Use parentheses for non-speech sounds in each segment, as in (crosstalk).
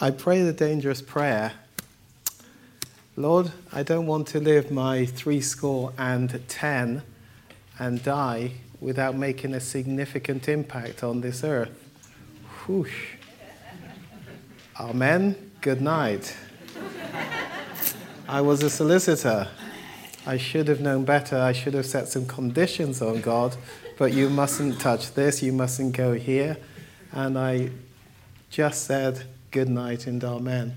I pray the dangerous prayer Lord, I don't want to live my three score and ten and die without making a significant impact on this earth. Whoosh. Amen. Good night. I was a solicitor. I should have known better. I should have set some conditions on God, but you mustn't touch this, you mustn't go here. And I just said good night and amen.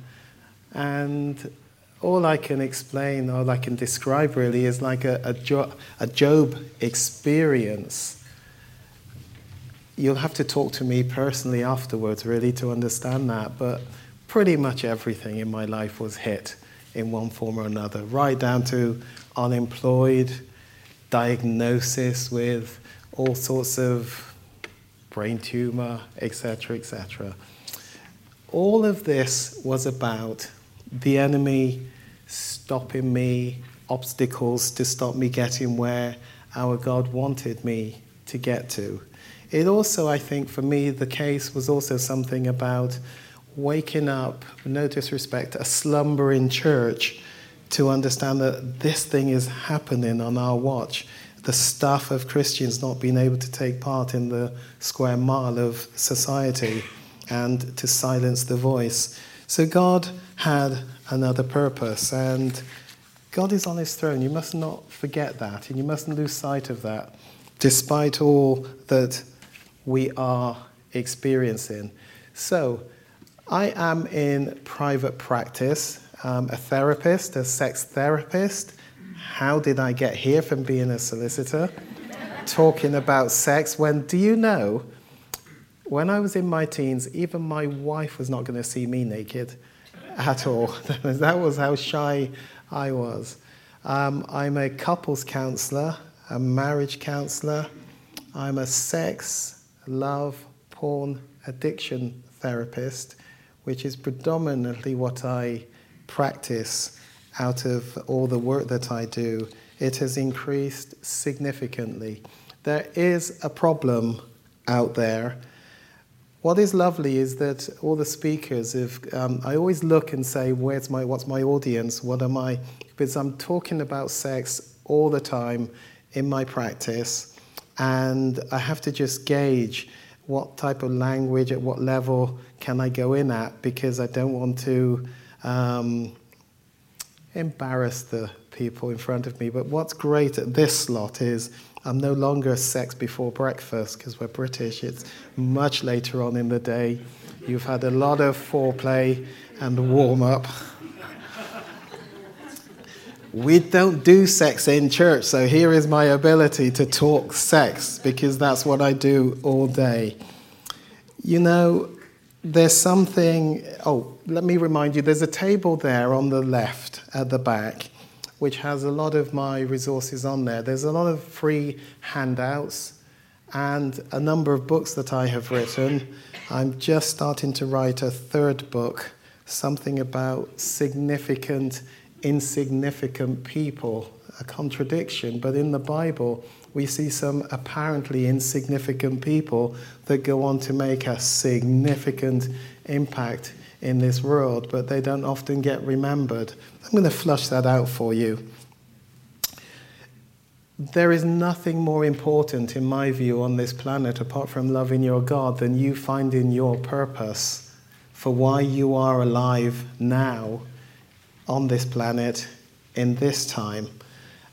And all I can explain, all I can describe really, is like a, a, jo- a Job experience. You'll have to talk to me personally afterwards, really, to understand that. But pretty much everything in my life was hit in one form or another, right down to unemployed, diagnosis with all sorts of brain tumor, etc., etc. All of this was about the enemy stopping me, obstacles to stop me getting where our God wanted me to get to. It also, I think, for me, the case was also something about waking up, no disrespect, a slumbering church to understand that this thing is happening on our watch. The stuff of Christians not being able to take part in the square mile of society and to silence the voice. So God had another purpose, and God is on his throne. You must not forget that, and you mustn't lose sight of that, despite all that we are experiencing. So, I am in private practice, um, a therapist, a sex therapist. How did I get here from being a solicitor? (laughs) Talking about sex when, do you know, when I was in my teens, even my wife was not going to see me naked at all. (laughs) that was how shy I was. Um, I'm a couples counselor, a marriage counselor. I'm a sex, love, porn, addiction therapist, which is predominantly what I practice out of all the work that I do. It has increased significantly. There is a problem out there what is lovely is that all the speakers, if um, I always look and say, "Where's my? What's my audience? What am I?" Because I'm talking about sex all the time in my practice, and I have to just gauge what type of language at what level can I go in at because I don't want to um, embarrass the people in front of me. But what's great at this slot is I'm no longer sex before breakfast because we're British. It's much later on in the day. You've had a lot of foreplay and warm up. we don't do sex in church, so here is my ability to talk sex because that's what I do all day. You know, there's something. Oh, let me remind you there's a table there on the left at the back which has a lot of my resources on there. There's a lot of free handouts and a number of books that I have written. I'm just starting to write a third book, something about significant, insignificant people, a contradiction. But in the Bible, we see some apparently insignificant people that go on to make a significant impact in this world, but they don't often get remembered. I'm going to flush that out for you. There is nothing more important, in my view, on this planet, apart from loving your God, than you finding your purpose for why you are alive now on this planet in this time.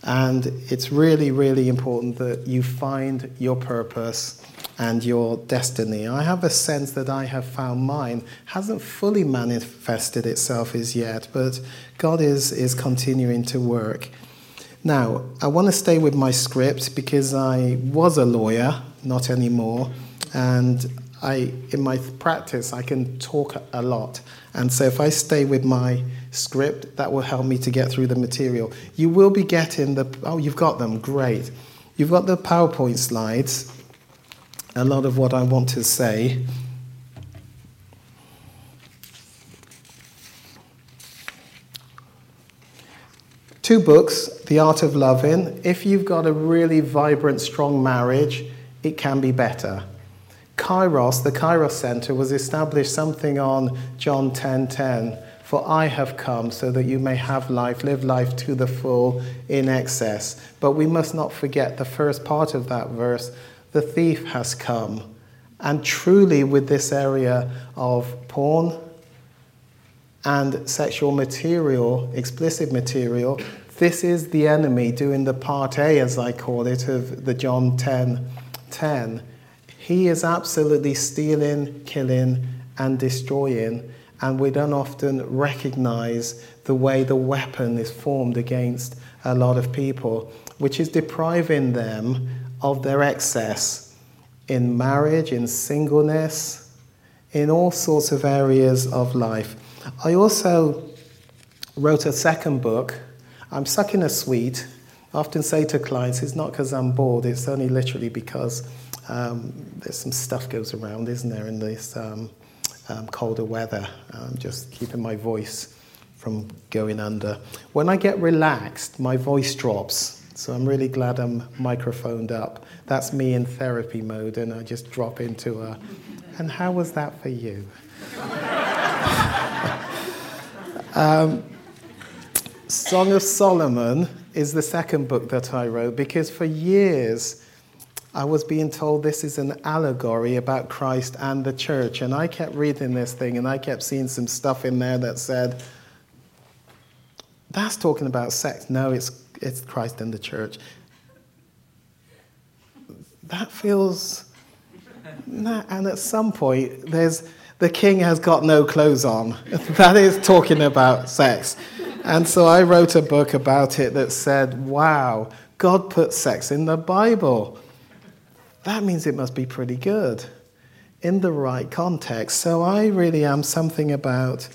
And it's really, really important that you find your purpose and your destiny. I have a sense that I have found mine. Hasn't fully manifested itself as yet, but God is, is continuing to work. Now, I want to stay with my script because I was a lawyer, not anymore, and I, in my practice, I can talk a lot. And so if I stay with my script, that will help me to get through the material. You will be getting the, oh, you've got them, great. You've got the PowerPoint slides a lot of what I want to say. Two books The Art of Loving. If you've got a really vibrant, strong marriage, it can be better. Kairos, the Kairos Center, was established something on John 10:10. 10, 10, For I have come so that you may have life, live life to the full in excess. But we must not forget the first part of that verse the thief has come. And truly, with this area of porn and sexual material, explicit material, this is the enemy doing the part A, as I call it, of the John 10 10. He is absolutely stealing, killing, and destroying, and we don't often recognize the way the weapon is formed against a lot of people, which is depriving them of their excess in marriage, in singleness, in all sorts of areas of life. I also wrote a second book. I'm sucking a sweet. I often say to clients, it's not because I'm bored, it's only literally because um, there's some stuff goes around, isn't there, in this um, um, colder weather. I'm just keeping my voice from going under. When I get relaxed, my voice drops. So I'm really glad I'm microphoned up. That's me in therapy mode, and I just drop into a. And how was that for you? (laughs) um, Song of Solomon is the second book that I wrote because for years I was being told this is an allegory about Christ and the church. And I kept reading this thing and I kept seeing some stuff in there that said, that's talking about sex. No, it's, it's Christ and the church. That feels. And at some point, there's the king has got no clothes on. (laughs) that is talking about sex. And so I wrote a book about it that said, wow, God put sex in the Bible that means it must be pretty good in the right context. So I really am something about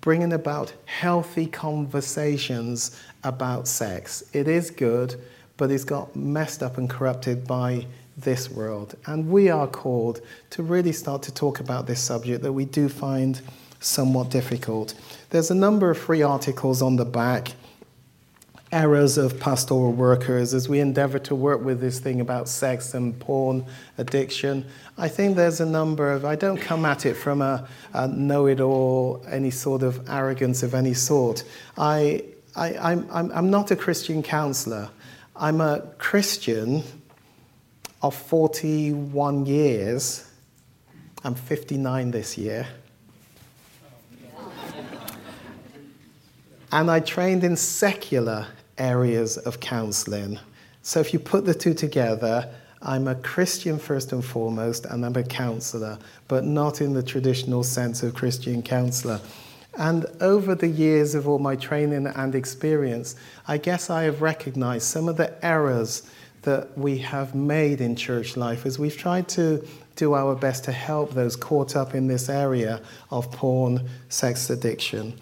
bringing about healthy conversations about sex. It is good, but it's got messed up and corrupted by this world. And we are called to really start to talk about this subject that we do find somewhat difficult. There's a number of free articles on the back errors of pastoral workers as we endeavor to work with this thing about sex and porn addiction. I think there's a number of, I don't come at it from a, a know it all, any sort of arrogance of any sort. I, I, I'm, I'm, I'm not a Christian counselor. I'm a Christian of 41 years. I'm 59 this year. And I trained in secular areas of counseling. So if you put the two together, I'm a Christian first and foremost, and I'm a counselor, but not in the traditional sense of Christian counselor. And over the years of all my training and experience, I guess I have recognized some of the errors that we have made in church life as we've tried to do our best to help those caught up in this area of porn, sex addiction.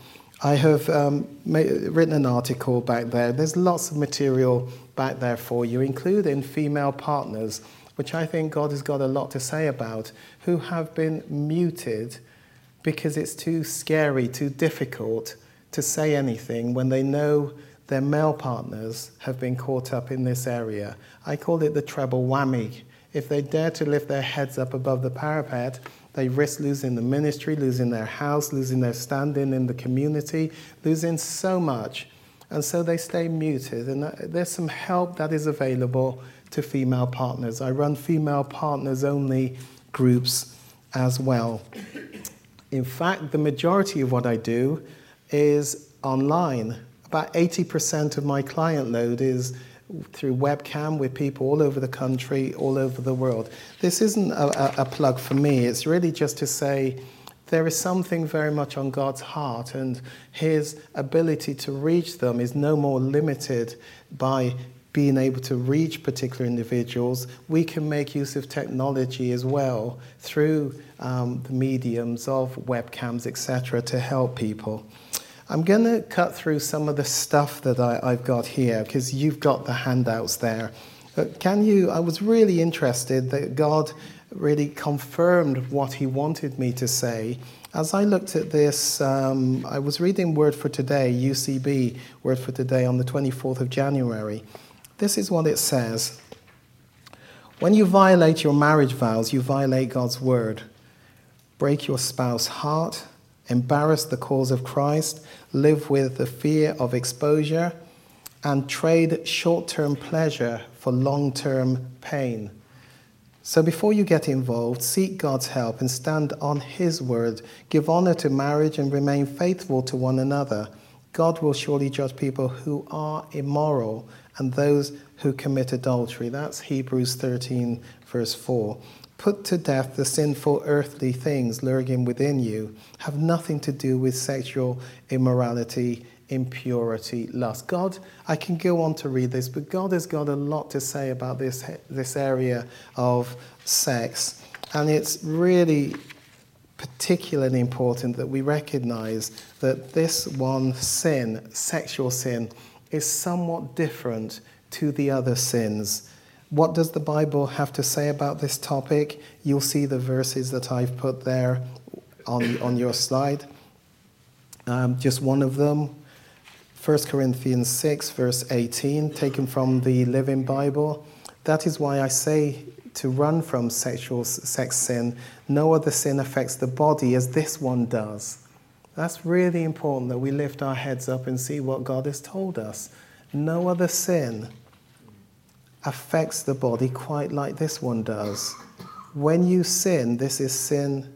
I have um, made, written an article back there. There's lots of material back there for you, including female partners, which I think God has got a lot to say about, who have been muted because it's too scary, too difficult to say anything when they know their male partners have been caught up in this area. I call it the treble whammy. If they dare to lift their heads up above the parapet, they risk losing the ministry, losing their house, losing their standing in the community, losing so much. And so they stay muted. And uh, there's some help that is available to female partners. I run female partners only groups as well. In fact, the majority of what I do is online. About 80% of my client load is through webcam with people all over the country, all over the world. This isn't a, a, a, plug for me, it's really just to say there is something very much on God's heart, and His ability to reach them is no more limited by being able to reach particular individuals. We can make use of technology as well through um, the mediums of webcams, etc., to help people. I'm going to cut through some of the stuff that I, have got here because you've got the handouts there. But can you? I was really interested that God really confirmed what He wanted me to say. As I looked at this, um, I was reading Word for Today, UCB, Word for Today, on the 24th of January. This is what it says When you violate your marriage vows, you violate God's word. Break your spouse's heart, embarrass the cause of Christ, live with the fear of exposure, and trade short term pleasure for long term pain. So before you get involved, seek God's help and stand on His word. Give honor to marriage and remain faithful to one another. God will surely judge people who are immoral and those who commit adultery. That's Hebrews 13, verse 4. Put to death the sinful earthly things lurking within you, have nothing to do with sexual immorality, impurity, lust. God, I can go on to read this, but God has got a lot to say about this, this area of sex. And it's really particularly important that we recognize that this one sin, sexual sin, is somewhat different to the other sins. What does the Bible have to say about this topic? You'll see the verses that I've put there on, on your slide. Um, just one of them 1 Corinthians 6, verse 18, taken from the Living Bible. That is why I say to run from sexual sex sin. No other sin affects the body as this one does. That's really important that we lift our heads up and see what God has told us. No other sin affects the body quite like this one does. When you sin, this is sin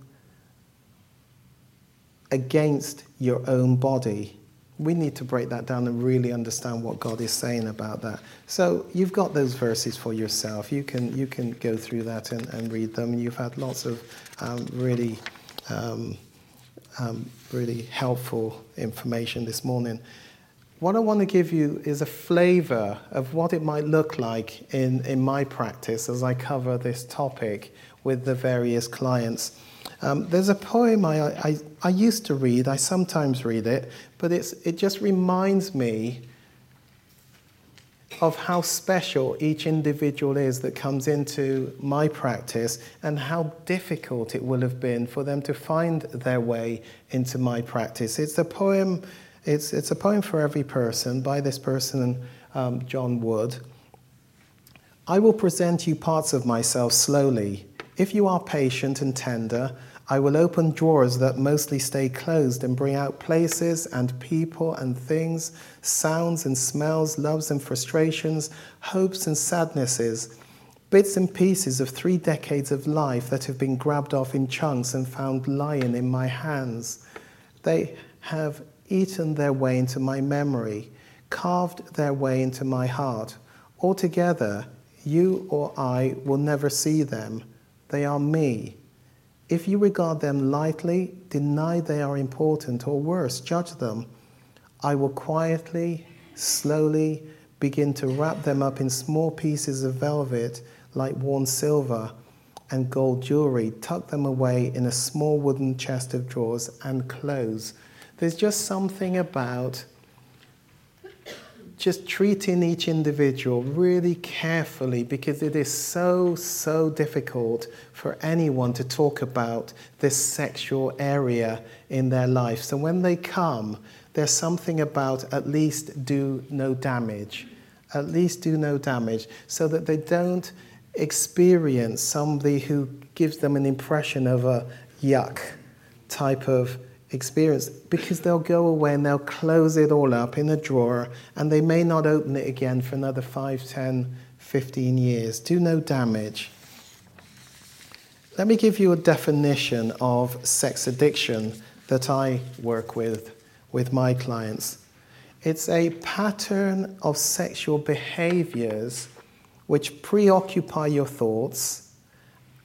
against your own body. We need to break that down and really understand what God is saying about that. So you've got those verses for yourself. You can you can go through that and, and read them. You've had lots of um, really um, um, really helpful information this morning. What I want to give you is a flavor of what it might look like in, in my practice as I cover this topic with the various clients. Um, there's a poem I, I, I, used to read, I sometimes read it, but it's, it just reminds me of how special each individual is that comes into my practice and how difficult it will have been for them to find their way into my practice. It's a poem, it's, it's a poem for every person by this person, um, John Wood. I will present you parts of myself slowly. If you are patient and tender, I will open drawers that mostly stay closed and bring out places and people and things, sounds and smells, loves and frustrations, hopes and sadnesses, bits and pieces of three decades of life that have been grabbed off in chunks and found lying in my hands. They have eaten their way into my memory, carved their way into my heart. Altogether, you or I will never see them. They are me. If you regard them lightly, deny they are important, or worse, judge them, I will quietly, slowly begin to wrap them up in small pieces of velvet like worn silver and gold jewelry, tuck them away in a small wooden chest of drawers, and close. There's just something about just treating each individual really carefully because it is so, so difficult for anyone to talk about this sexual area in their life. So when they come, there's something about at least do no damage, at least do no damage, so that they don't experience somebody who gives them an impression of a yuck type of experience because they'll go away and they'll close it all up in a drawer and they may not open it again for another 5, 10, 15 years. Do no damage. Let me give you a definition of sex addiction that I work with with my clients. It's a pattern of sexual behaviors which preoccupy your thoughts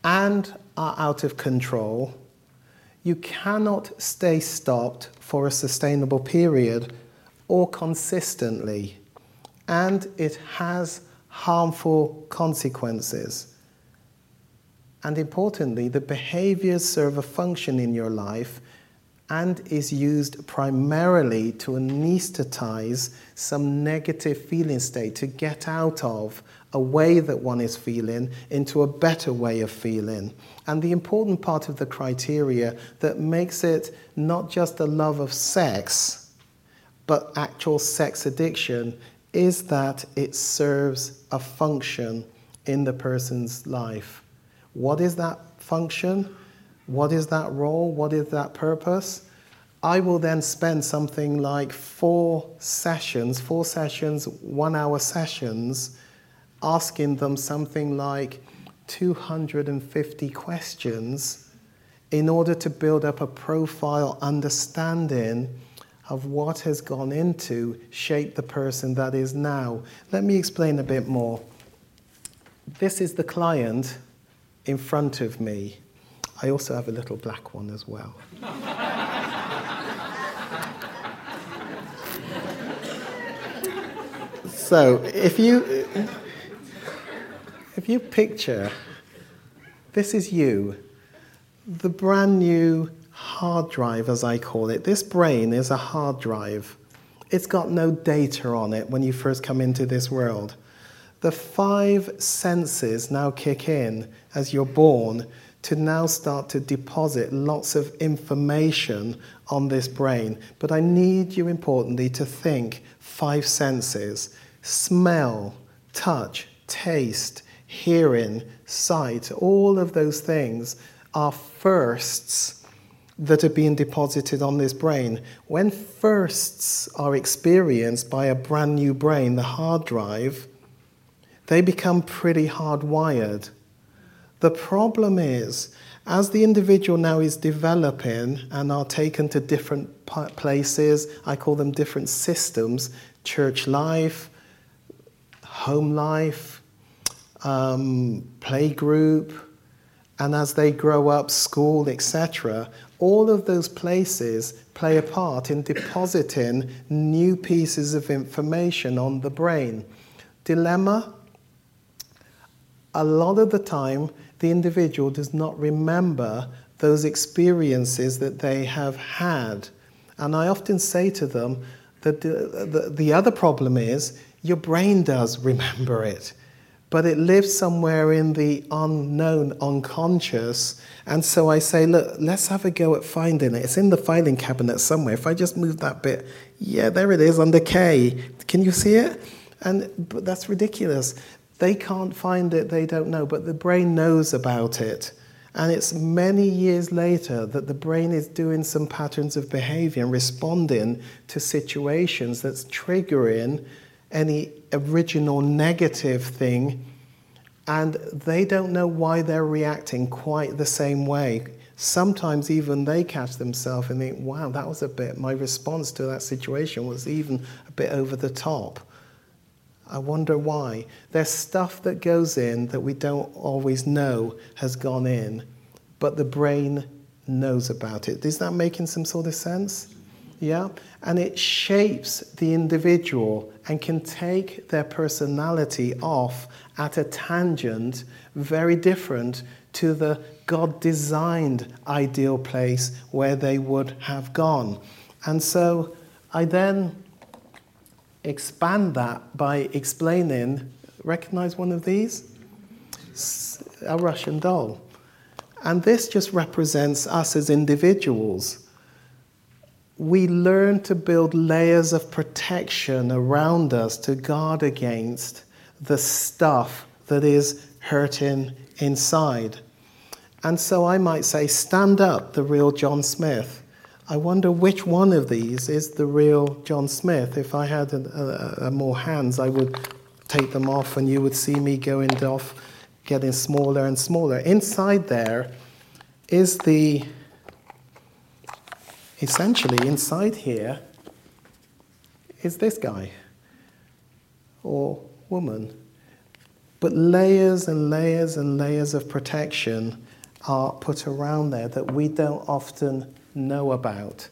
and are out of control you cannot stay stopped for a sustainable period or consistently, and it has harmful consequences. And importantly, the behaviors serve a function in your life and is used primarily to anesthetize some negative feeling state, to get out of a way that one is feeling into a better way of feeling. And the important part of the criteria that makes it not just a love of sex, but actual sex addiction is that it serves a function in the person's life. What is that function? What is that role? What is that purpose? I will then spend something like four sessions, four sessions, one hour sessions, asking them something like 250 questions in order to build up a profile understanding of what has gone into shape the person that is now. Let me explain a bit more. This is the client in front of me. I also have a little black one as well. (laughs) So if you if you picture this is you, the brand new hard drive, as I call it. This brain is a hard drive. It's got no data on it when you first come into this world. The five senses now kick in as you're born to now start to deposit lots of information on this brain. But I need you, importantly, to think five senses smell, touch, taste, hearing, sight, all of those things are firsts that are being deposited on this brain. When firsts are experienced by a brand new brain, the hard drive, they become pretty hardwired. The problem is, as the individual now is developing and are taken to different places, I call them different systems church life, home life, um, play group, and as they grow up, school, etc., all of those places play a part in depositing new pieces of information on the brain. Dilemma a lot of the time, the individual does not remember those experiences that they have had. And I often say to them that the, the, the other problem is your brain does remember it, but it lives somewhere in the unknown, unconscious. And so I say, look, let's have a go at finding it. It's in the filing cabinet somewhere. If I just move that bit, yeah, there it is under K. Can you see it? And but that's ridiculous. They can't find it, they don't know, but the brain knows about it. And it's many years later that the brain is doing some patterns of behavior and responding to situations that's triggering any original negative thing, and they don't know why they're reacting quite the same way. Sometimes even they catch themselves and think, wow, that was a bit, my response to that situation was even a bit over the top. I wonder why. There's stuff that goes in that we don't always know has gone in, but the brain knows about it. Is that making some sort of sense? Yeah? And it shapes the individual and can take their personality off at a tangent very different to the God designed ideal place where they would have gone. And so I then expand that by explaining recognize one of these? A Russian doll. And this just represents us as individuals we learn to build layers of protection around us to guard against the stuff that is hurting inside. And so I might say, stand up, the real John Smith. I wonder which one of these is the real John Smith. If I had a, a, a more hands, I would take them off and you would see me going off, getting smaller and smaller. Inside there is the essentially inside here is this guy or woman. But layers and layers and layers of protection are put around there that we don't often know about.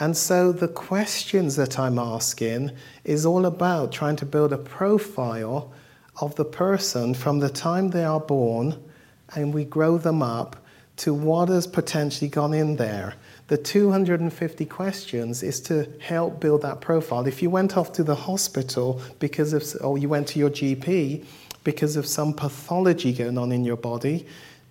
And so the questions that I'm asking is all about trying to build a profile of the person from the time they are born and we grow them up to what has potentially gone in there. The 250 questions is to help build that profile. If you went off to the hospital because of, or you went to your GP because of some pathology going on in your body,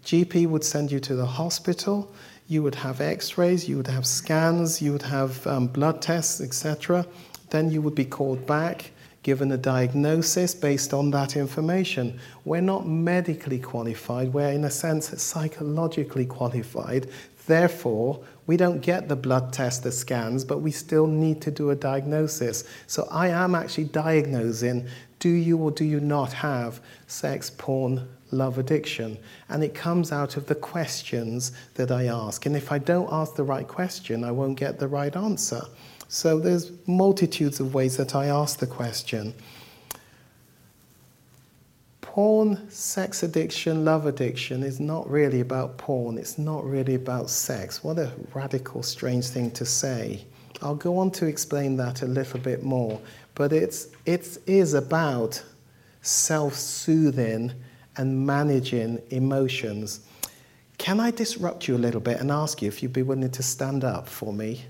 GP would send you to the hospital. You would have x rays, you would have scans, you would have um, blood tests, etc. Then you would be called back, given a diagnosis based on that information. We're not medically qualified, we're in a sense psychologically qualified. Therefore, we don't get the blood test, the scans, but we still need to do a diagnosis. So I am actually diagnosing do you or do you not have sex, porn, love addiction? And it comes out of the questions that I ask. And if I don't ask the right question, I won't get the right answer. So there's multitudes of ways that I ask the question. Porn, sex addiction, love addiction is not really about porn. It's not really about sex. What a radical, strange thing to say. I'll go on to explain that a little bit more. But it's, it is about self soothing and managing emotions. Can I disrupt you a little bit and ask you if you'd be willing to stand up for me?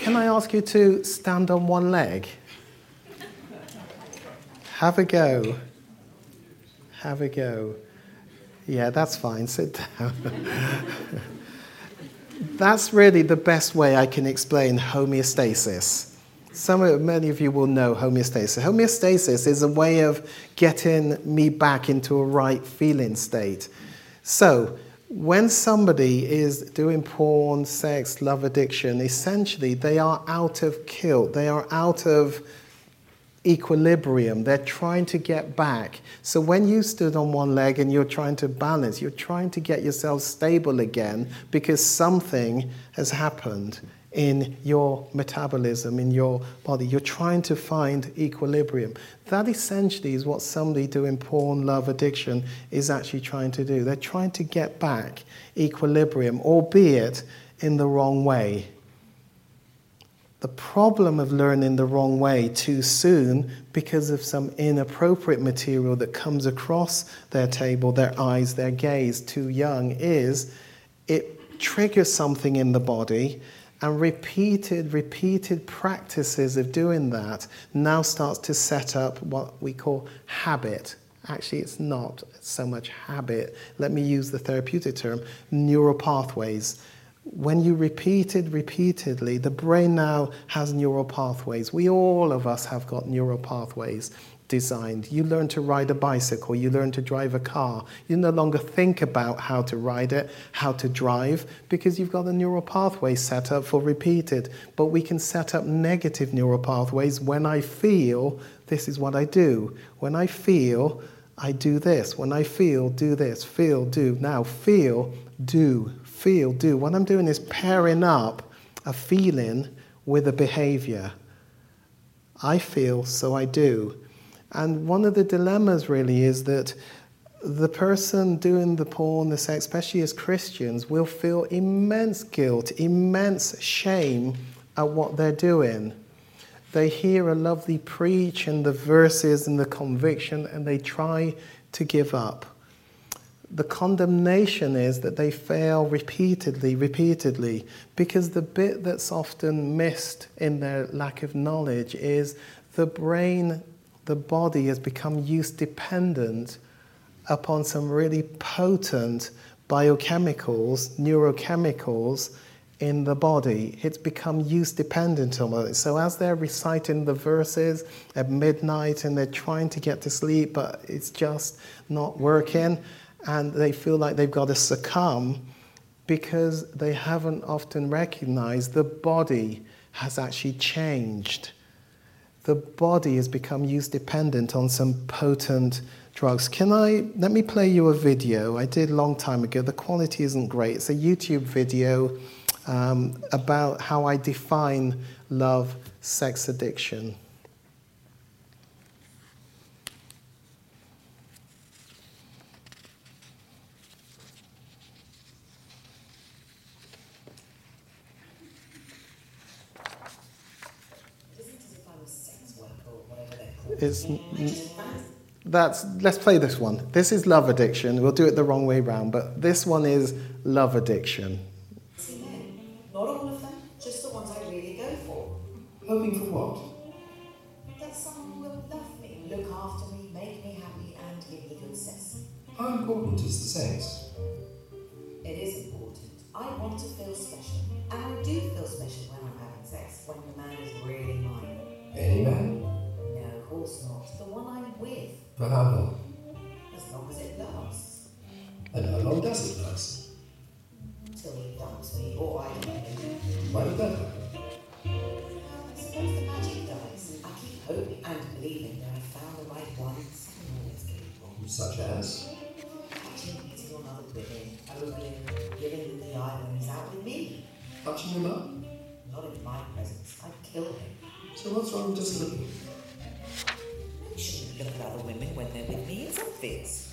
Can I ask you to stand on one leg? Have a go. Have a go. Yeah, that's fine. Sit down. that's really the best way I can explain homeostasis. Some of, many of you will know homeostasis. Homeostasis is a way of getting me back into a right feeling state. So, when somebody is doing porn, sex, love addiction, essentially they are out of kilt, they are out of equilibrium, they're trying to get back. So when you stood on one leg and you're trying to balance, you're trying to get yourself stable again because something has happened in your metabolism, in your body. You're trying to find equilibrium. That essentially is what somebody doing porn, love, addiction is actually trying to do. They're trying to get back equilibrium, albeit in the wrong way. The problem of learning the wrong way too soon because of some inappropriate material that comes across their table, their eyes, their gaze too young is it triggers something in the body and repeated, repeated practices of doing that now starts to set up what we call habit. Actually, it's not so much habit. Let me use the therapeutic term neural pathways. When you repeated repeatedly, the brain now has neural pathways. We all of us have got neural pathways designed. You learn to ride a bicycle, you learn to drive a car. You no longer think about how to ride it, how to drive, because you've got a neural pathway set up for repeated. But we can set up negative neural pathways. When I feel, this is what I do. When I feel, I do this. When I feel, do this. Feel, do. Now, feel, do. Feel, do. What I'm doing is pairing up a feeling with a behavior. I feel, so I do. And one of the dilemmas really is that the person doing the porn, the sex, especially as Christians, will feel immense guilt, immense shame at what they're doing. They hear a lovely preach and the verses and the conviction, and they try to give up. The condemnation is that they fail repeatedly, repeatedly, because the bit that's often missed in their lack of knowledge is the brain the body has become use dependent upon some really potent biochemicals, neurochemicals in the body. It's become use dependent on it. So as they're reciting the verses at midnight and they're trying to get to sleep, but it's just not working, and they feel like they've got to succumb because they haven't often recognized the body has actually changed the body has become use dependent on some potent drugs. Can I let me play you a video I did a long time ago. The quality isn't great. It's a YouTube video um, about how I define love, sex addiction. Is that's let's play this one. This is love addiction. We'll do it the wrong way round, but this one is love addiction. Not all of them, just the ones I really go for. Hoping for what? That someone will love me, look after me, make me happy, and give me good sex. How important is the sex? It is important. I want want to feel special. And I do feel special when I'm having sex, when the man is really mine. Any man? No, of course not. The one I'm with, For how long? as long as it lasts. And how long does it last? Till he dumps me, or I don't know. Why would that happen? I suppose the magic dies. I keep hoping and believing that I found the right one. Goes wrong. Such as? Catching meeting on other women, ogling, giving him the eye when he's out with me. Touching him up? Not in my presence. I'd kill him. So what's wrong with just looking? I shouldn't look at other women when they're with me. It's obvious.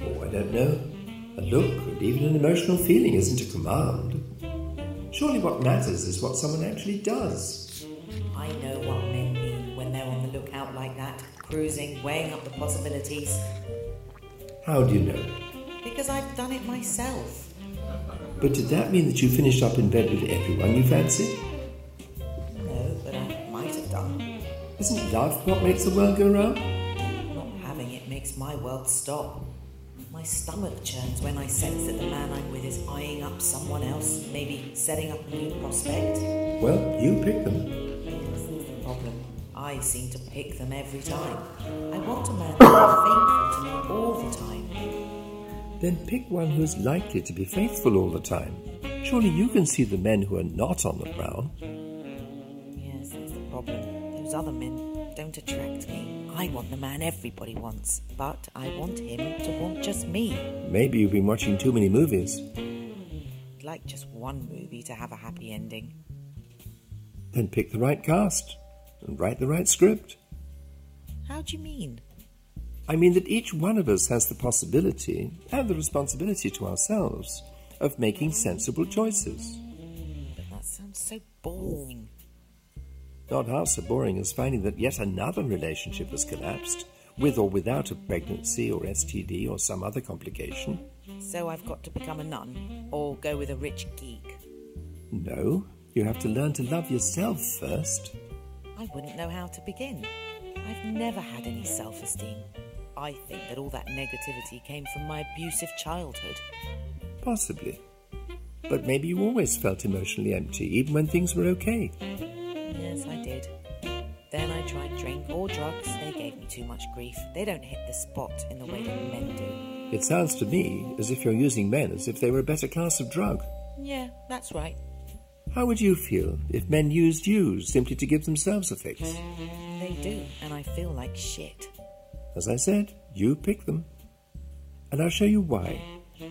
Oh, I don't know. A look and even an emotional feeling isn't a command. Surely what matters is what someone actually does. I know what men mean when they're on the lookout like that, cruising, weighing up the possibilities. How do you know? Because I've done it myself. But did that mean that you finished up in bed with everyone you fancied? Isn't love what makes the world go round? Not having it makes my world stop. My stomach churns when I sense that the man I'm with is eyeing up someone else, maybe setting up a new prospect. Well, you pick them. This is the problem. I seem to pick them every time. I want a man to be faithful to me all the time. Then pick one who is likely to be faithful all the time. Surely you can see the men who are not on the prowl. Yes, that's the problem. Those other men don't attract me. I want the man everybody wants, but I want him to want just me. Maybe you've been watching too many movies. I'd like just one movie to have a happy ending. Then pick the right cast and write the right script. How do you mean? I mean that each one of us has the possibility and the responsibility to ourselves of making sensible choices. But that sounds so boring. Not half so boring as finding that yet another relationship has collapsed, with or without a pregnancy or STD or some other complication. So I've got to become a nun or go with a rich geek. No, you have to learn to love yourself first. I wouldn't know how to begin. I've never had any self esteem. I think that all that negativity came from my abusive childhood. Possibly. But maybe you always felt emotionally empty, even when things were okay. Too much grief. They don't hit the spot in the way that men do. It sounds to me as if you're using men as if they were a better class of drug. Yeah, that's right. How would you feel if men used you simply to give themselves a fix? They do, and I feel like shit. As I said, you pick them. And I'll show you why.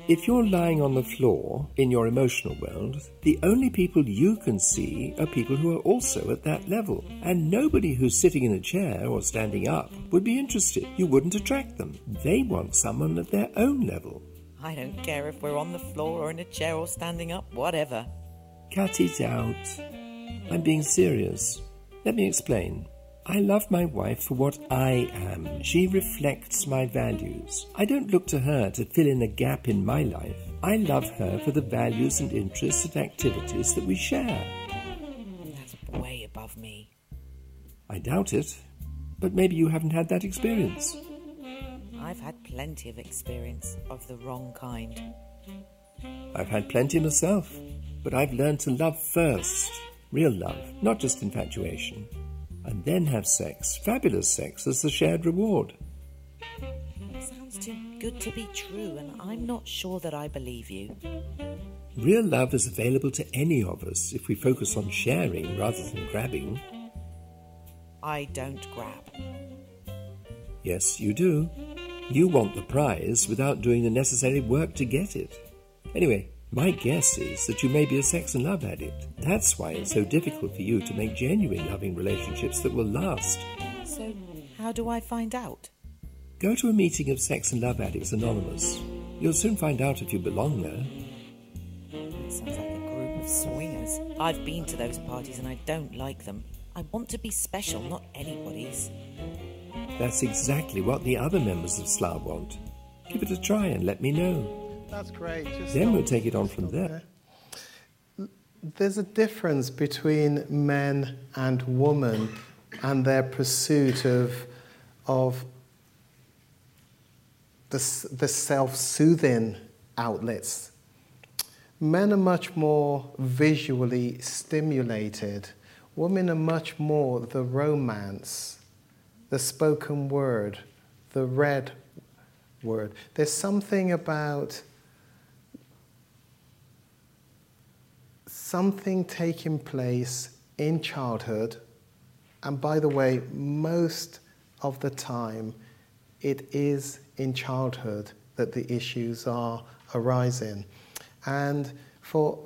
If you're lying on the floor in your emotional world, the only people you can see are people who are also at that level. And nobody who's sitting in a chair or standing up would be interested. You wouldn't attract them. They want someone at their own level. I don't care if we're on the floor or in a chair or standing up, whatever. Cut it out. I'm being serious. Let me explain. I love my wife for what I am. She reflects my values. I don't look to her to fill in a gap in my life. I love her for the values and interests and activities that we share. That's way above me. I doubt it, but maybe you haven't had that experience. I've had plenty of experience of the wrong kind. I've had plenty myself, but I've learned to love first. Real love, not just infatuation. And then have sex, fabulous sex, as the shared reward. Sounds too good to be true, and I'm not sure that I believe you. Real love is available to any of us if we focus on sharing rather than grabbing. I don't grab. Yes, you do. You want the prize without doing the necessary work to get it. Anyway, my guess is that you may be a sex and love addict. That's why it's so difficult for you to make genuine loving relationships that will last. So, how do I find out? Go to a meeting of Sex and Love Addicts Anonymous. You'll soon find out if you belong there. It sounds like a group of swingers. I've been to those parties and I don't like them. I want to be special, not anybody's. That's exactly what the other members of SLA want. Give it a try and let me know. That's great. Just Then we'll take it on from stop there. There's a difference between men and women and their pursuit of, of the, the self soothing outlets. Men are much more visually stimulated. Women are much more the romance, the spoken word, the read word. There's something about something taking place in childhood, and by the way, most of the time, it is in childhood that the issues are arising. And for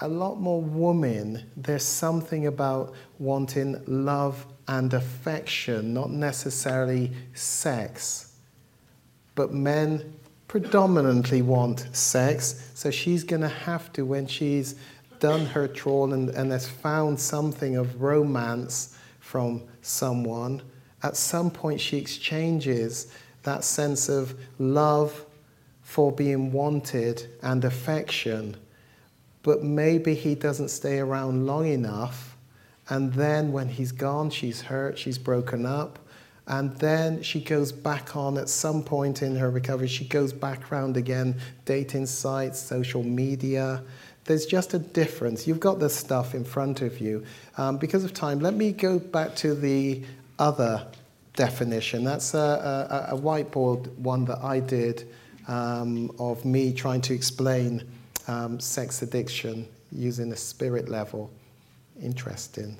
a lot more women, there's something about wanting love and affection, not necessarily sex. But men predominantly want sex, so she's going to have to, when she's done her trawl and, and has found something of romance from someone, at some point she exchanges that sense of love for being wanted and affection, but maybe he doesn't stay around long enough. And then when he's gone, she's hurt, she's broken up. And then she goes back on at some point in her recovery, she goes back around again, dating sites, social media. There's just a difference. You've got this stuff in front of you. Um, because of time, let me go back to the other definition. That's a, a, a whiteboard one that I did um, of me trying to explain um, sex addiction using a spirit level. Interesting.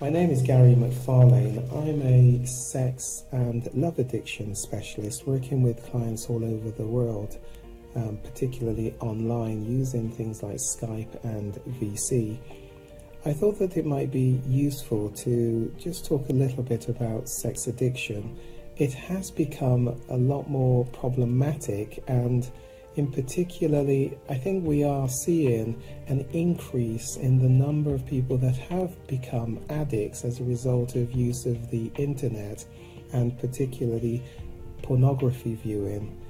My name is Gary McFarlane. I'm a sex and love addiction specialist working with clients all over the world, um, particularly online using things like Skype and VC. I thought that it might be useful to just talk a little bit about sex addiction. It has become a lot more problematic and in particularly, I think we are seeing an increase in the number of people that have become addicts as a result of use of the internet and particularly pornography viewing.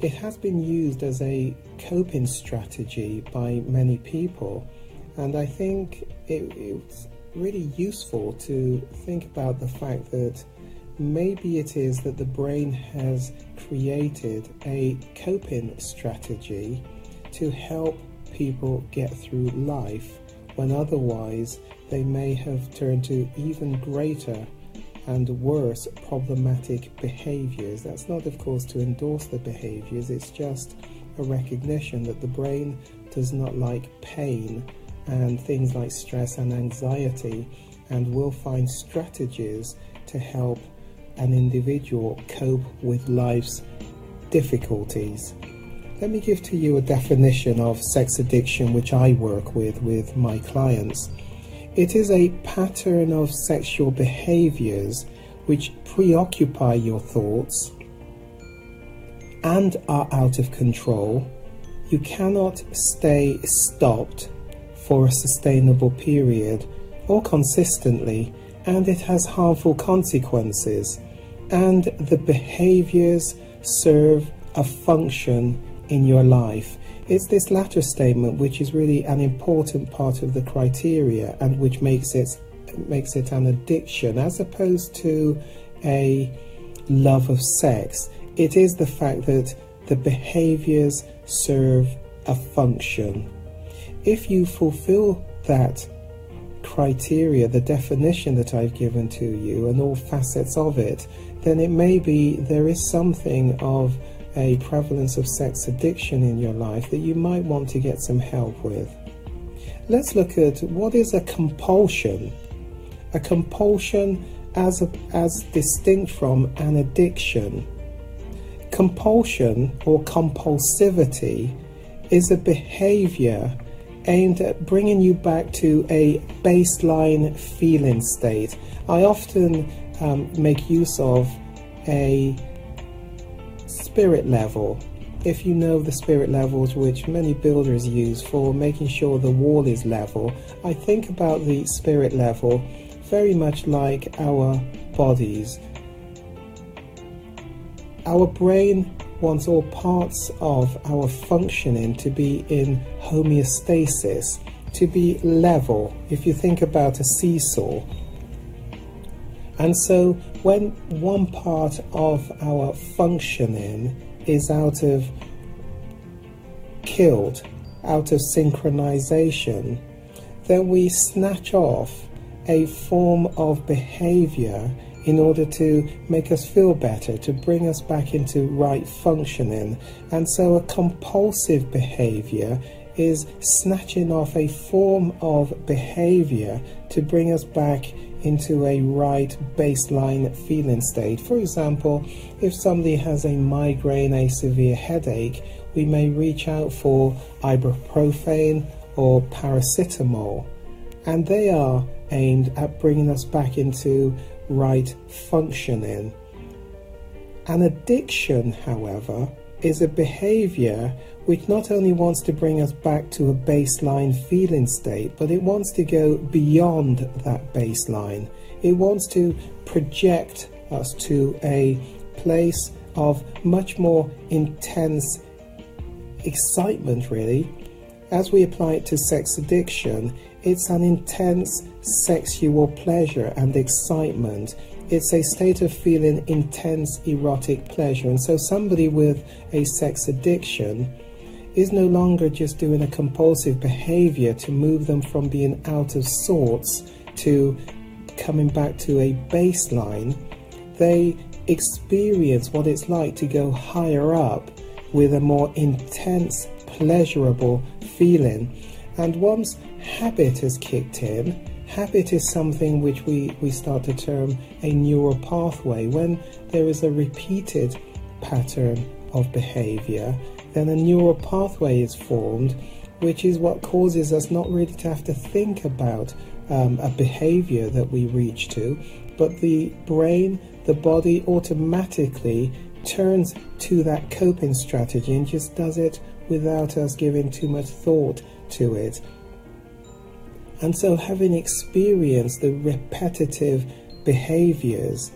It has been used as a coping strategy by many people, and I think it, it's really useful to think about the fact that maybe it is that the brain has created a coping strategy to help people get through life when otherwise they may have turned to even greater and worse problematic behaviors. That's not, of course, to endorse the behaviors, it's just a recognition that the brain does not like pain and things like stress and anxiety and will find strategies to help an individual cope with life's difficulties. Let me give to you a definition of sex addiction which I work with with my clients. It is a pattern of sexual behaviors which preoccupy your thoughts and are out of control. You cannot stay stopped for a sustainable period or consistently and it has harmful consequences, and the behaviors serve a function in your life. It's this latter statement which is really an important part of the criteria and which makes it makes it an addiction as opposed to a love of sex. It is the fact that the behaviors serve a function. If you fulfill that criteria, the definition that I've given to you, and all facets of it, then it may be there is something of a prevalence of sex addiction in your life that you might want to get some help with. Let's look at what is a compulsion. A compulsion as, a, as distinct from an addiction. Compulsion or compulsivity is a behavior aimed at bringing you back to a baseline feeling state. I often um, make use of a spirit level. If you know the spirit levels which many builders use for making sure the wall is level, I think about the spirit level very much like our bodies. Our brain wants all parts of our functioning to be in homeostasis, to be level. If you think about a seesaw, and so when one part of our functioning is out of killed, out of synchronization, then we snatch off a form of behavior in order to make us feel better, to bring us back into right functioning. And so a compulsive behavior is snatching off a form of behavior to bring us back into a right baseline feeling state. For example, if somebody has a migraine, a severe headache, we may reach out for ibuprofen or paracetamol, and they are aimed at bringing us back into right functioning. An addiction, however, is a behavior which not only wants to bring us back to a baseline feeling state, but it wants to go beyond that baseline. It wants to project us to a place of much more intense excitement, really. As we apply it to sex addiction, it's an intense sexual pleasure and excitement. It's a state of feeling intense erotic pleasure. And so, somebody with a sex addiction is no longer just doing a compulsive behavior to move them from being out of sorts to coming back to a baseline. They experience what it's like to go higher up with a more intense, pleasurable feeling. And once habit has kicked in, habit is something which we, we start to term a neural pathway. When there is a repeated pattern of behavior, then a neural pathway is formed, which is what causes us not really to have to think about um, a behavior that we reach to, but the brain, the body automatically turns to that coping strategy and just does it without us giving too much thought to it. And so, having experienced the repetitive behaviors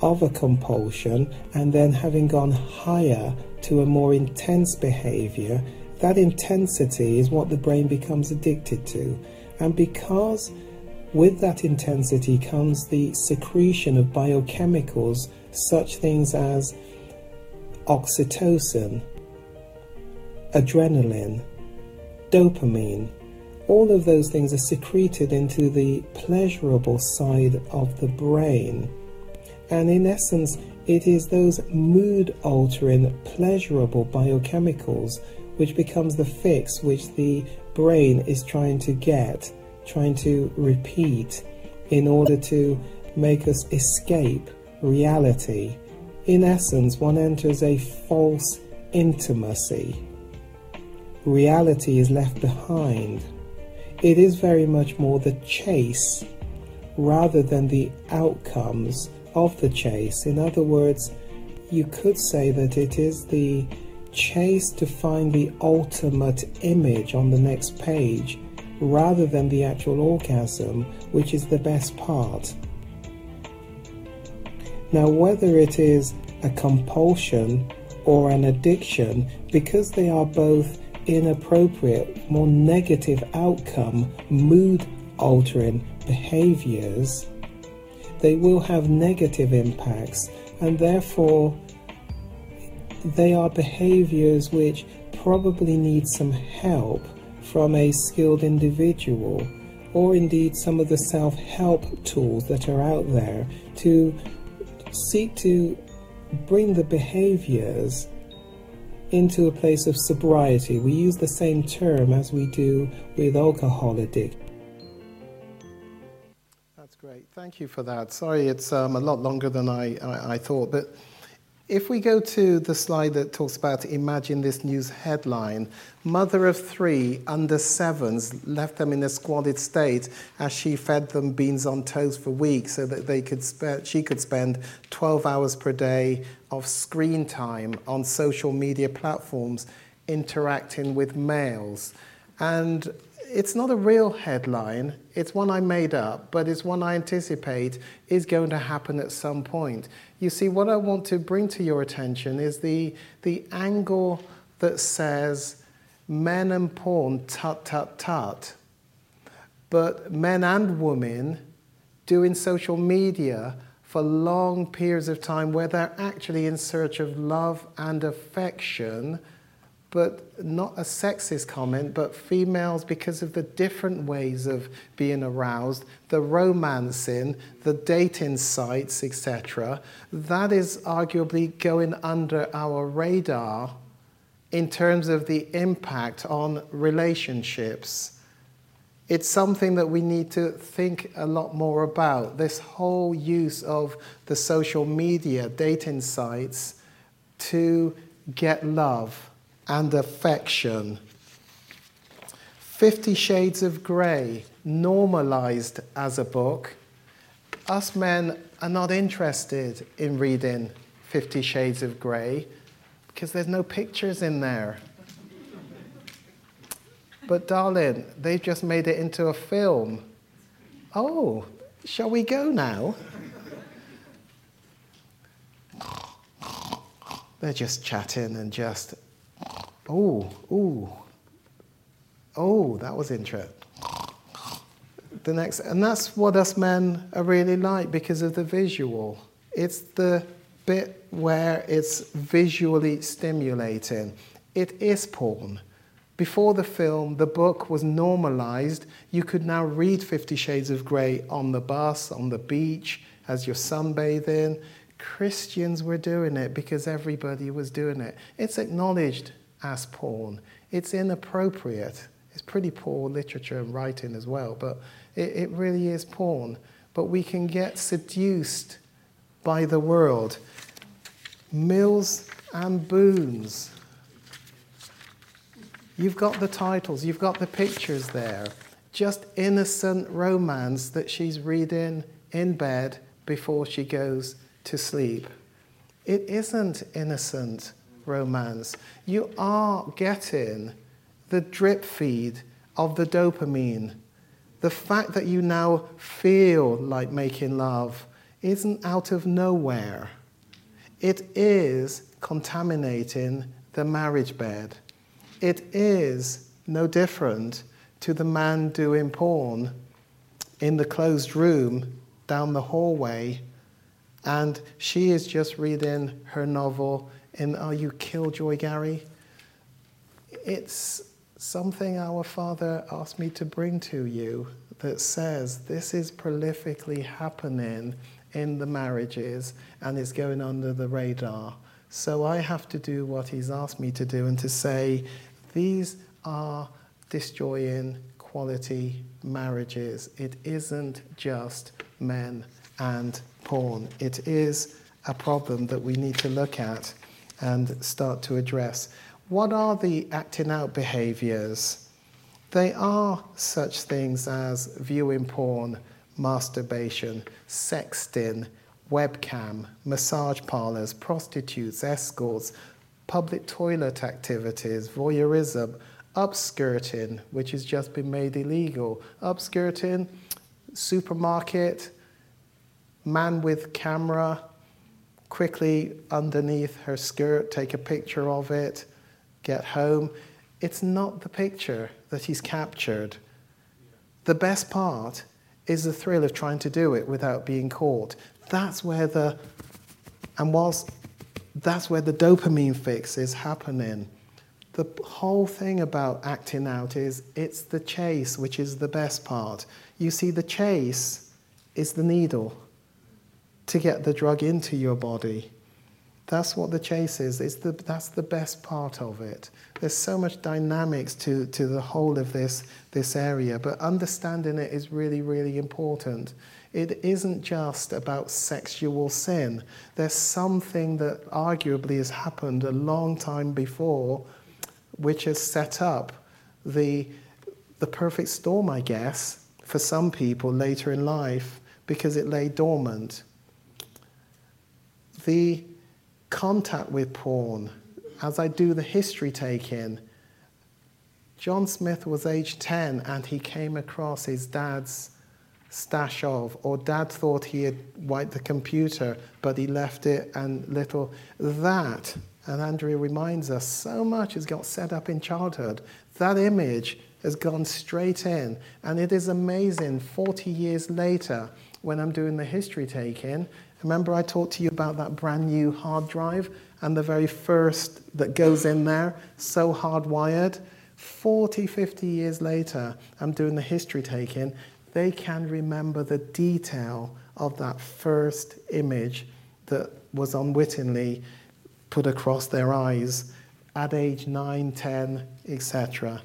of a compulsion and then having gone higher to a more intense behavior, that intensity is what the brain becomes addicted to. And because with that intensity comes the secretion of biochemicals, such things as oxytocin, adrenaline, dopamine, all of those things are secreted into the pleasurable side of the brain. And in essence, it is those mood altering, pleasurable biochemicals which becomes the fix which the brain is trying to get, trying to repeat in order to make us escape reality. In essence, one enters a false intimacy. Reality is left behind. It is very much more the chase rather than the outcomes of the chase. In other words, you could say that it is the chase to find the ultimate image on the next page rather than the actual orgasm, which is the best part. Now, whether it is a compulsion or an addiction, because they are both inappropriate, more negative outcome, mood altering behaviors, they will have negative impacts, and therefore they are behaviors which probably need some help from a skilled individual, or indeed some of the self help tools that are out there to seek to bring the behaviors into a place of sobriety. We use the same term as we do with alcohol addiction. That's great, thank you for that. Sorry, it's um, a lot longer than I, I, I, thought. But if we go to the slide that talks about imagine this news headline Mother of three under sevens left them in a squalid state as she fed them beans on toast for weeks so that they could spe- she could spend 12 hours per day of screen time on social media platforms interacting with males. And it's not a real headline, it's one I made up, but it's one I anticipate is going to happen at some point. You see, what I want to bring to your attention is the, the angle that says men and porn, tut, tut, tut. But men and women doing social media for long periods of time where they're actually in search of love and affection but not a sexist comment, but females, because of the different ways of being aroused, the romancing, the dating sites, etc., that is arguably going under our radar in terms of the impact on relationships. It's something that we need to think a lot more about. This whole use of the social media, dating sites, to get love and affection. Fifty Shades of Grey, normalized as a book. Us men are not interested in reading Fifty Shades of Grey because there's no pictures in there. But, darling, they've just made it into a film. Oh, shall we go now? They're just chatting and just Oh, oh, oh, that was interesting. The next, and that's what us men are really like because of the visual. It's the bit where it's visually stimulating. It is porn. Before the film, the book was normalized. You could now read Fifty Shades of Grey on the bus, on the beach, as you're sunbathing. Christians were doing it because everybody was doing it. It's acknowledged as porn. It's inappropriate. It's pretty poor literature and writing as well, but it, it really is porn. But we can get seduced by the world. Mills and Boons. You've got the titles, you've got the pictures there. Just innocent romance that she's reading in bed before she goes to sleep. It isn't innocent romance. You are getting the drip feed of the dopamine. The fact that you now feel like making love isn't out of nowhere. It is contaminating the marriage bed. It is no different to the man doing porn in the closed room down the hallway, and she is just reading her novel in Are You Killjoy Gary? It's something our Father asked me to bring to you that says this is prolifically happening in the marriages and is going under the radar. So I have to do what He's asked me to do and to say these are destroying quality marriages. It isn't just men and porn, it is a problem that we need to look at and start to address. What are the acting out behaviors? They are such things as viewing porn, masturbation, sexting, webcam, massage parlors, prostitutes, escorts, public toilet activities, voyeurism, upskirting, which has just been made illegal, upskirting, supermarket, man with camera, quickly underneath her skirt, take a picture of it, get home. It's not the picture that he's captured. The best part is the thrill of trying to do it without being caught. That's where the, and whilst that's where the dopamine fix is happening. The whole thing about acting out is it's the chase, which is the best part. You see, the chase is the needle to get the drug into your body. That's what the chase is. It's the, that's the best part of it. There's so much dynamics to, to the whole of this, this area, but understanding it is really, really important. It isn't just about sexual sin. There's something that arguably has happened a long time before, which has set up the, the perfect storm, I guess, for some people later in life because it lay dormant the contact with porn, as I do the history taking, John Smith was age 10 and he came across his dad's stash of, or dad thought he had wiped the computer, but he left it and little. That, and Andrea reminds us, so much has got set up in childhood. That image has gone straight in. And it is amazing, 40 years later, when I'm doing the history taking, remember I talked to you about that brand new hard drive and the very first that goes in there, so hardwired. 40, 50 years later, I'm doing the history taking, they can remember the detail of that first image that was unwittingly put across their eyes at age 9, 10, etc.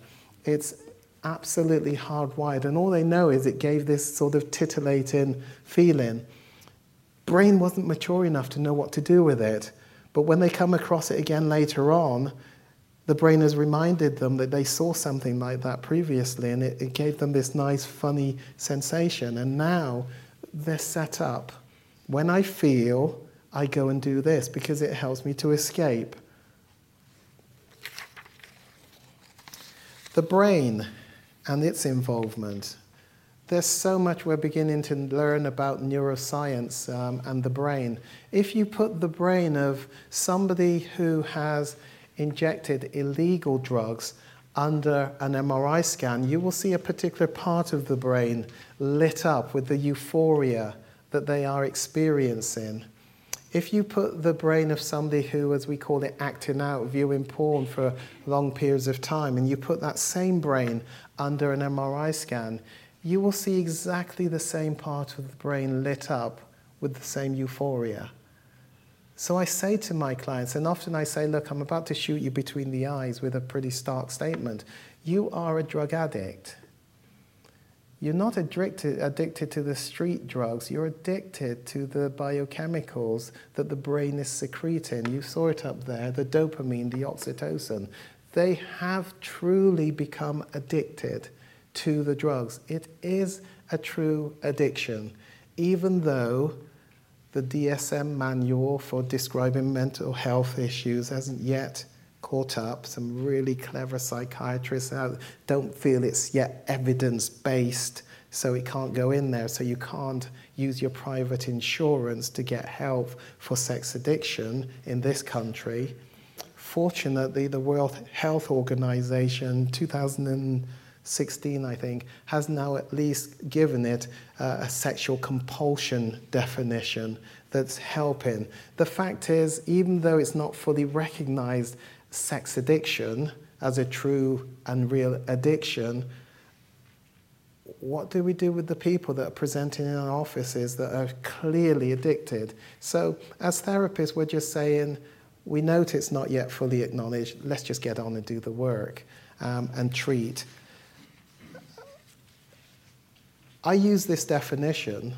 It's absolutely hardwired, and all they know is it gave this sort of titillating feeling. Brain wasn't mature enough to know what to do with it, but when they come across it again later on, the brain has reminded them that they saw something like that previously and it, it, gave them this nice, funny sensation. And now they're set up. When I feel, I go and do this because it helps me to escape. The brain and its involvement. There's so much we're beginning to learn about neuroscience um, and the brain. If you put the brain of somebody who has injected illegal drugs under an MRI scan, you will see a particular part of the brain lit up with the euphoria that they are experiencing. If you put the brain of somebody who, as we call it, acting out, viewing porn for long periods of time, and you put that same brain under an MRI scan, you will see exactly the same part of the brain lit up with the same euphoria. So I say to my clients, and often I say, Look, I'm about to shoot you between the eyes with a pretty stark statement. You are a drug addict. You're not addicted, addicted to the street drugs, you're addicted to the biochemicals that the brain is secreting. You saw it up there the dopamine, the oxytocin. They have truly become addicted to the drugs. It is a true addiction, even though the DSM manual for describing mental health issues hasn't yet caught up. Some really clever psychiatrists don't feel it's yet evidence based, so it can't go in there. So you can't use your private insurance to get help for sex addiction in this country. Fortunately, the World Health Organization 2000 16, I think, has now at least given it uh, a sexual compulsion definition that's helping. The fact is, even though it's not fully recognized sex addiction as a true and real addiction, what do we do with the people that are presenting in our offices that are clearly addicted? So, as therapists, we're just saying, we note it's not yet fully acknowledged, let's just get on and do the work um, and treat. I use this definition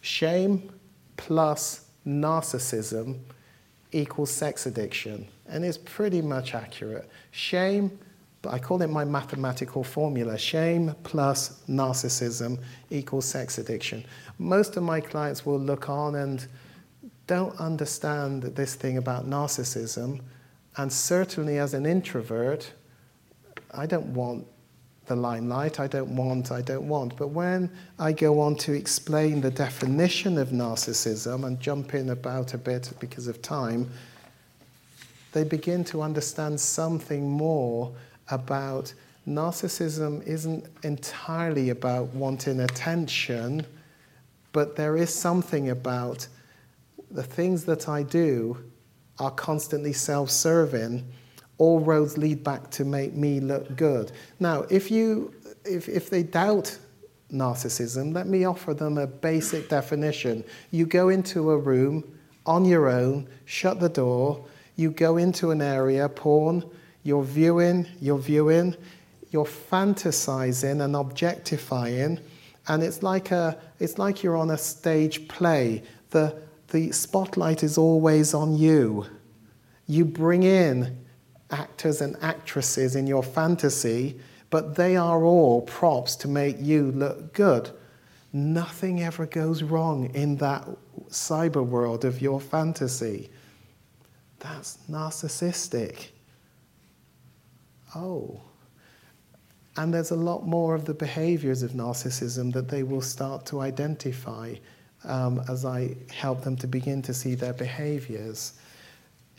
shame plus narcissism equals sex addiction, and it's pretty much accurate. Shame, but I call it my mathematical formula shame plus narcissism equals sex addiction. Most of my clients will look on and don't understand this thing about narcissism, and certainly as an introvert, I don't want the limelight. I don't want, I don't want. But when I go on to explain the definition of narcissism and jump in about a bit because of time, they begin to understand something more about narcissism isn't entirely about wanting attention, but there is something about the things that I do are constantly self serving all roads lead back to make me look good. Now, if, you, if, if they doubt narcissism, let me offer them a basic definition. You go into a room on your own, shut the door, you go into an area, porn, you're viewing, you're viewing, you're fantasizing and objectifying, and it's like, a, it's like you're on a stage play. The, the spotlight is always on you. You bring in actors and actresses in your fantasy, but they are all props to make you look good. Nothing ever goes wrong in that cyber world of your fantasy. That's narcissistic. Oh. And there's a lot more of the behaviors of narcissism that they will start to identify um, as I help them to begin to see their behaviors.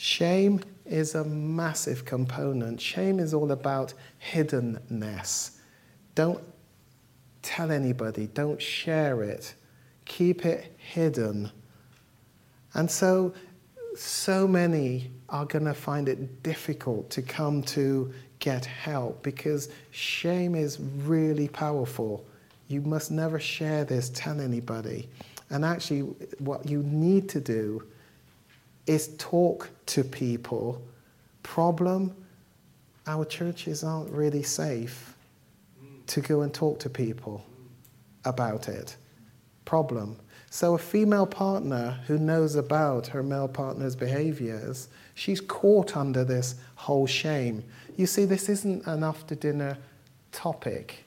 Shame is a massive component. Shame is all about hiddenness. Don't tell anybody, don't share it, keep it hidden. And so, so many are going to find it difficult to come to get help because shame is really powerful. You must never share this, tell anybody. And actually, what you need to do is talk to people. Problem our churches aren't really safe to go and talk to people about it. Problem. So, a female partner who knows about her male partner's behaviors, she's caught under this whole shame. You see, this isn't an after dinner topic.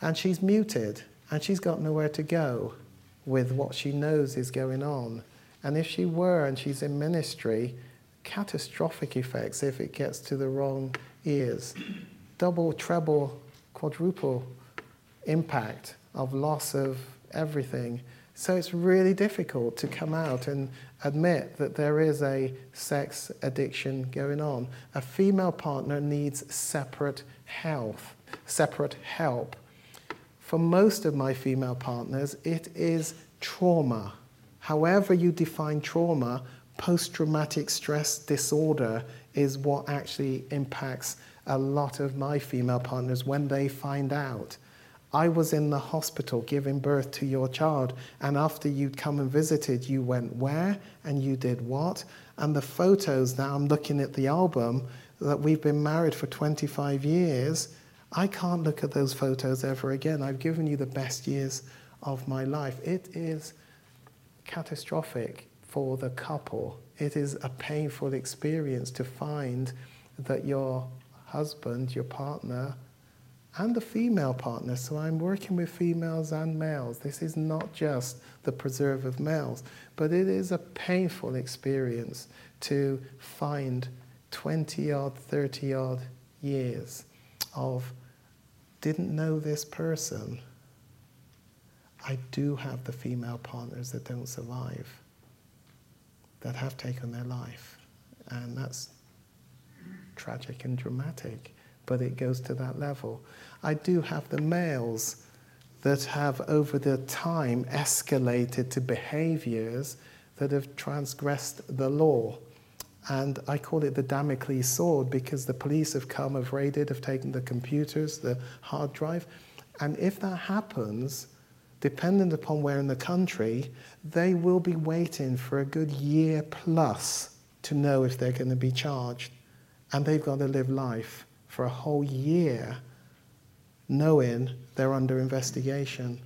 And she's muted and she's got nowhere to go with what she knows is going on. And if she were and she's in ministry, catastrophic effects if it gets to the wrong ears. Double, treble, quadruple impact of loss of everything. So it's really difficult to come out and admit that there is a sex addiction going on. A female partner needs separate health, separate help for most of my female partners, it is trauma. However, you define trauma, post traumatic stress disorder is what actually impacts a lot of my female partners when they find out. I was in the hospital giving birth to your child, and after you'd come and visited, you went where and you did what. And the photos, now I'm looking at the album, that we've been married for 25 years I can't look at those photos ever again. I've given you the best years of my life. It is catastrophic for the couple. It is a painful experience to find that your husband, your partner, and the female partner, so I'm working with females and males. This is not just the preserve of males, but it is a painful experience to find 20 odd, 30 odd years of didn't know this person, I do have the female partners that don't survive, that have taken their life. And that's tragic and dramatic, but it goes to that level. I do have the males that have, over the time, escalated to behaviors that have transgressed the law. And I call it the Damocles sword because the police have come, have raided, have taken the computers, the hard drive. And if that happens, dependent upon where in the country, they will be waiting for a good year plus to know if they're going to be charged. And they've got to live life for a whole year knowing they're under investigation.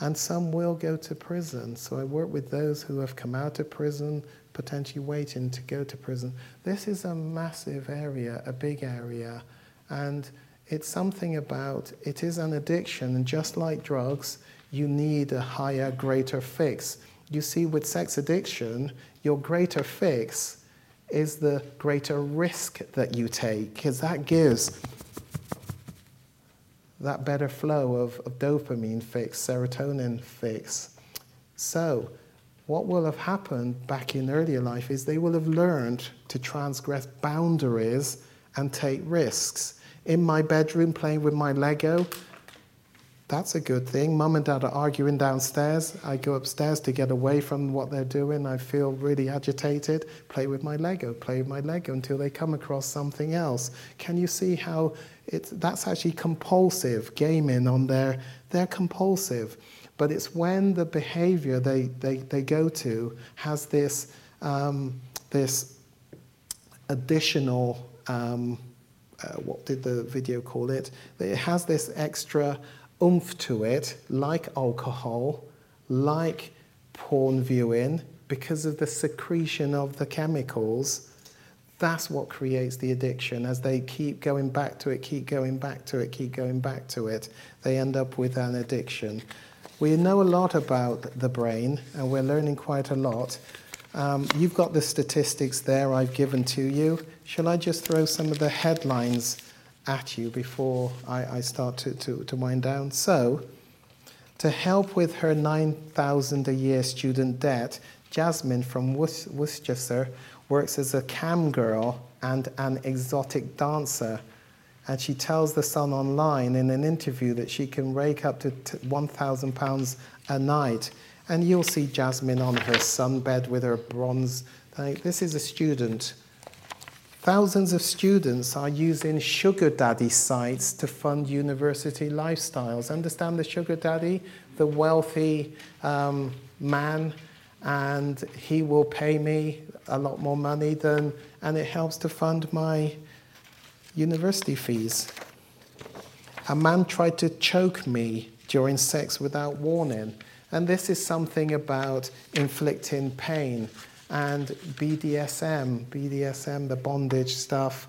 And some will go to prison. So I work with those who have come out of prison, potentially waiting to go to prison. This is a massive area, a big area, and it's something about it is an addiction, and just like drugs, you need a higher, greater fix. You see, with sex addiction, your greater fix is the greater risk that you take, because that gives that better flow of, of dopamine fix, serotonin fix. So, what will have happened back in earlier life is they will have learned to transgress boundaries and take risks. In my bedroom, playing with my Lego, that's a good thing. Mum and dad are arguing downstairs. I go upstairs to get away from what they're doing. I feel really agitated. Play with my Lego, play with my Lego until they come across something else. Can you see how it's, that's actually compulsive gaming on their, they're compulsive. But it's when the behavior they, they, they go to has this, um, this additional, um, uh, what did the video call it? It has this extra oomph to it, like alcohol, like porn viewing, because of the secretion of the chemicals. That's what creates the addiction. As they keep going back to it, keep going back to it, keep going back to it, they end up with an addiction. We know a lot about the brain, and we're learning quite a lot. Um, you've got the statistics there I've given to you. Shall I just throw some of the headlines at you before I, I start to, to, to wind down. So, to help with her 9,000 a year student debt, Jasmine from Worcester works as a cam girl and an exotic dancer. And she tells the Sun Online in an interview that she can rake up to £1,000 a night. And you'll see Jasmine on her sunbed with her bronze. This is a student. Thousands of students are using sugar daddy sites to fund university lifestyles. Understand the sugar daddy? The wealthy um, man, and he will pay me a lot more money than, and it helps to fund my university fees. A man tried to choke me during sex without warning. And this is something about inflicting pain and BDSM, BDSM, the bondage stuff.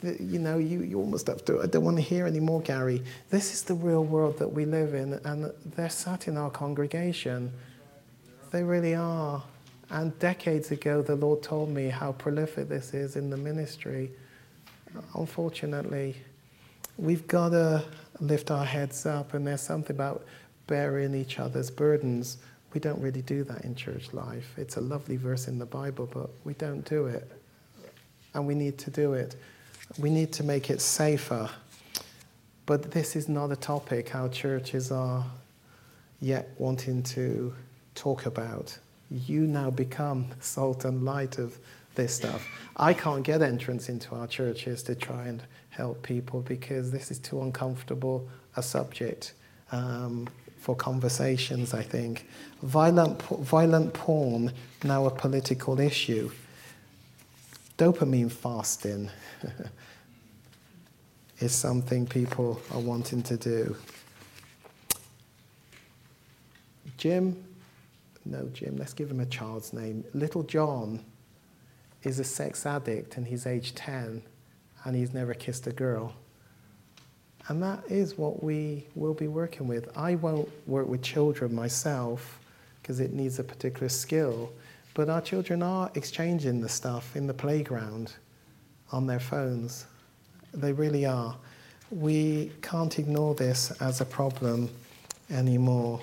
The, you know, you, you almost have to, I don't want to hear anymore, Gary. This is the real world that we live in, and they're sat in our congregation. They really are. And decades ago, the Lord told me how prolific this is in the ministry. Unfortunately, we've got to lift our heads up, and there's something about bearing each other's burdens. We don't really do that in church life. It's a lovely verse in the Bible, but we don't do it. And we need to do it. We need to make it safer. But this is not a topic our churches are yet wanting to talk about you now become salt and light of this stuff. I can't get entrance into our churches to try and help people because this is too uncomfortable a subject um, for conversations, I think. Violent, violent porn, now a political issue. Dopamine fasting (laughs) is something people are wanting to do. Jim no, Jim, let's give him a child's name. Little John is a sex addict and he's age 10 and he's never kissed a girl. And that is what we will be working with. I won't work with children myself because it needs a particular skill, but our children are exchanging the stuff in the playground on their phones. They really are. We can't ignore this as a problem anymore.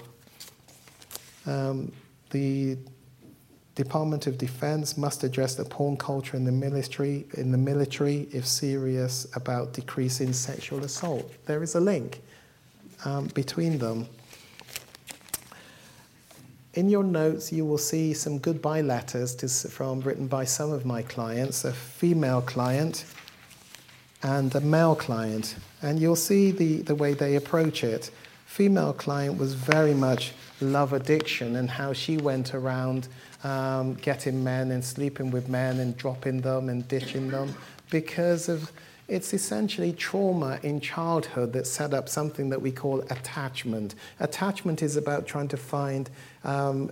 Um, the Department of Defense must address the porn culture in the military, in the military if serious about decreasing sexual assault. There is a link um, between them. In your notes, you will see some goodbye letters to, from written by some of my clients, a female client and a male client. And you'll see the, the way they approach it. Female client was very much love addiction and how she went around um, getting men and sleeping with men and dropping them and ditching them because of it's essentially trauma in childhood that set up something that we call attachment. Attachment is about trying to find um,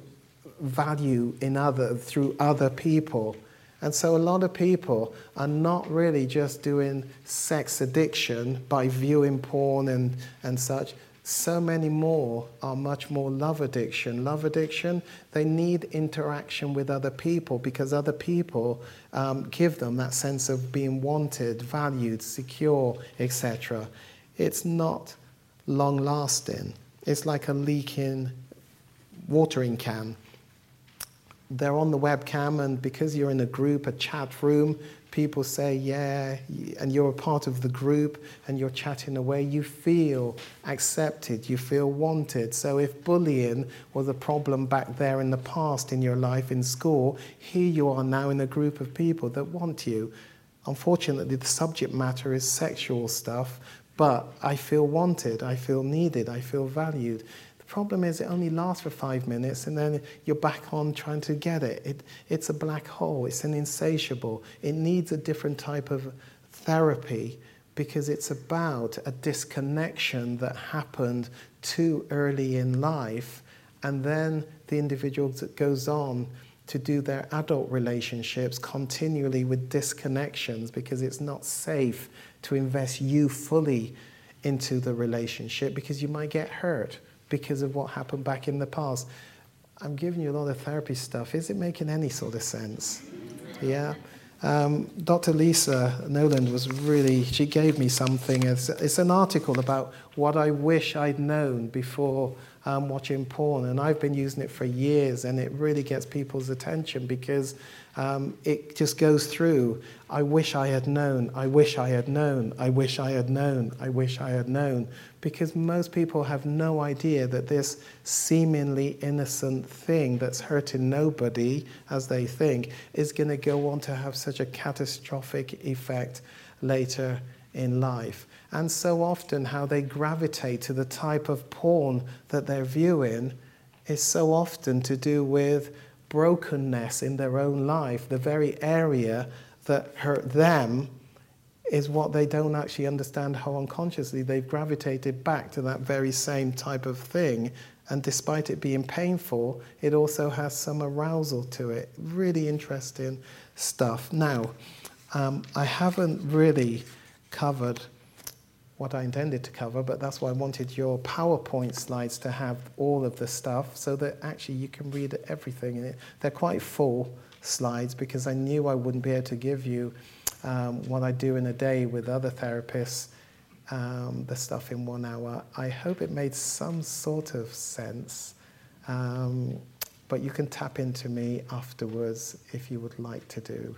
value in other through other people. And so a lot of people are not really just doing sex addiction by viewing porn and, and such so many more are much more love addiction. Love addiction, they need interaction with other people because other people um, give them that sense of being wanted, valued, secure, etc. It's not long lasting. It's like a leaking watering can. They're on the webcam, and because you're in a group, a chat room, people say, yeah, and you're a part of the group and you're chatting away, you feel accepted, you feel wanted. So if bullying was a problem back there in the past in your life in school, here you are now in a group of people that want you. Unfortunately, the subject matter is sexual stuff, but I feel wanted, I feel needed, I feel valued problem is, it only lasts for five minutes and then you're back on trying to get it. it. It's a black hole, it's an insatiable. It needs a different type of therapy because it's about a disconnection that happened too early in life, and then the individual goes on to do their adult relationships continually with disconnections because it's not safe to invest you fully into the relationship because you might get hurt because of what happened back in the past. I'm giving you a lot of therapy stuff. Is it making any sort of sense? Yeah? um, Dr. Lisa Noland was really, she gave me something. It's, it's an article about what I wish I'd known before um, watching porn. And I've been using it for years, and it really gets people's attention because um, it just goes through. I wish I had known, I wish I had known, I wish I had known, I wish I had known. Because most people have no idea that this seemingly innocent thing that's hurting nobody, as they think, is going to go on to have such a catastrophic effect later in life. And so often, how they gravitate to the type of porn that they're viewing is so often to do with brokenness in their own life. The very area that hurt them is what they don't actually understand how unconsciously they've gravitated back to that very same type of thing. And despite it being painful, it also has some arousal to it. Really interesting stuff. Now, um, I haven't really covered what I intended to cover, but that's why I wanted your PowerPoint slides to have all of the stuff so that actually you can read everything. They're quite full slides because I knew I wouldn't be able to give you um, what I do in a day with other therapists, um, the stuff in one hour. I hope it made some sort of sense. Um, but you can tap into me afterwards if you would like to do.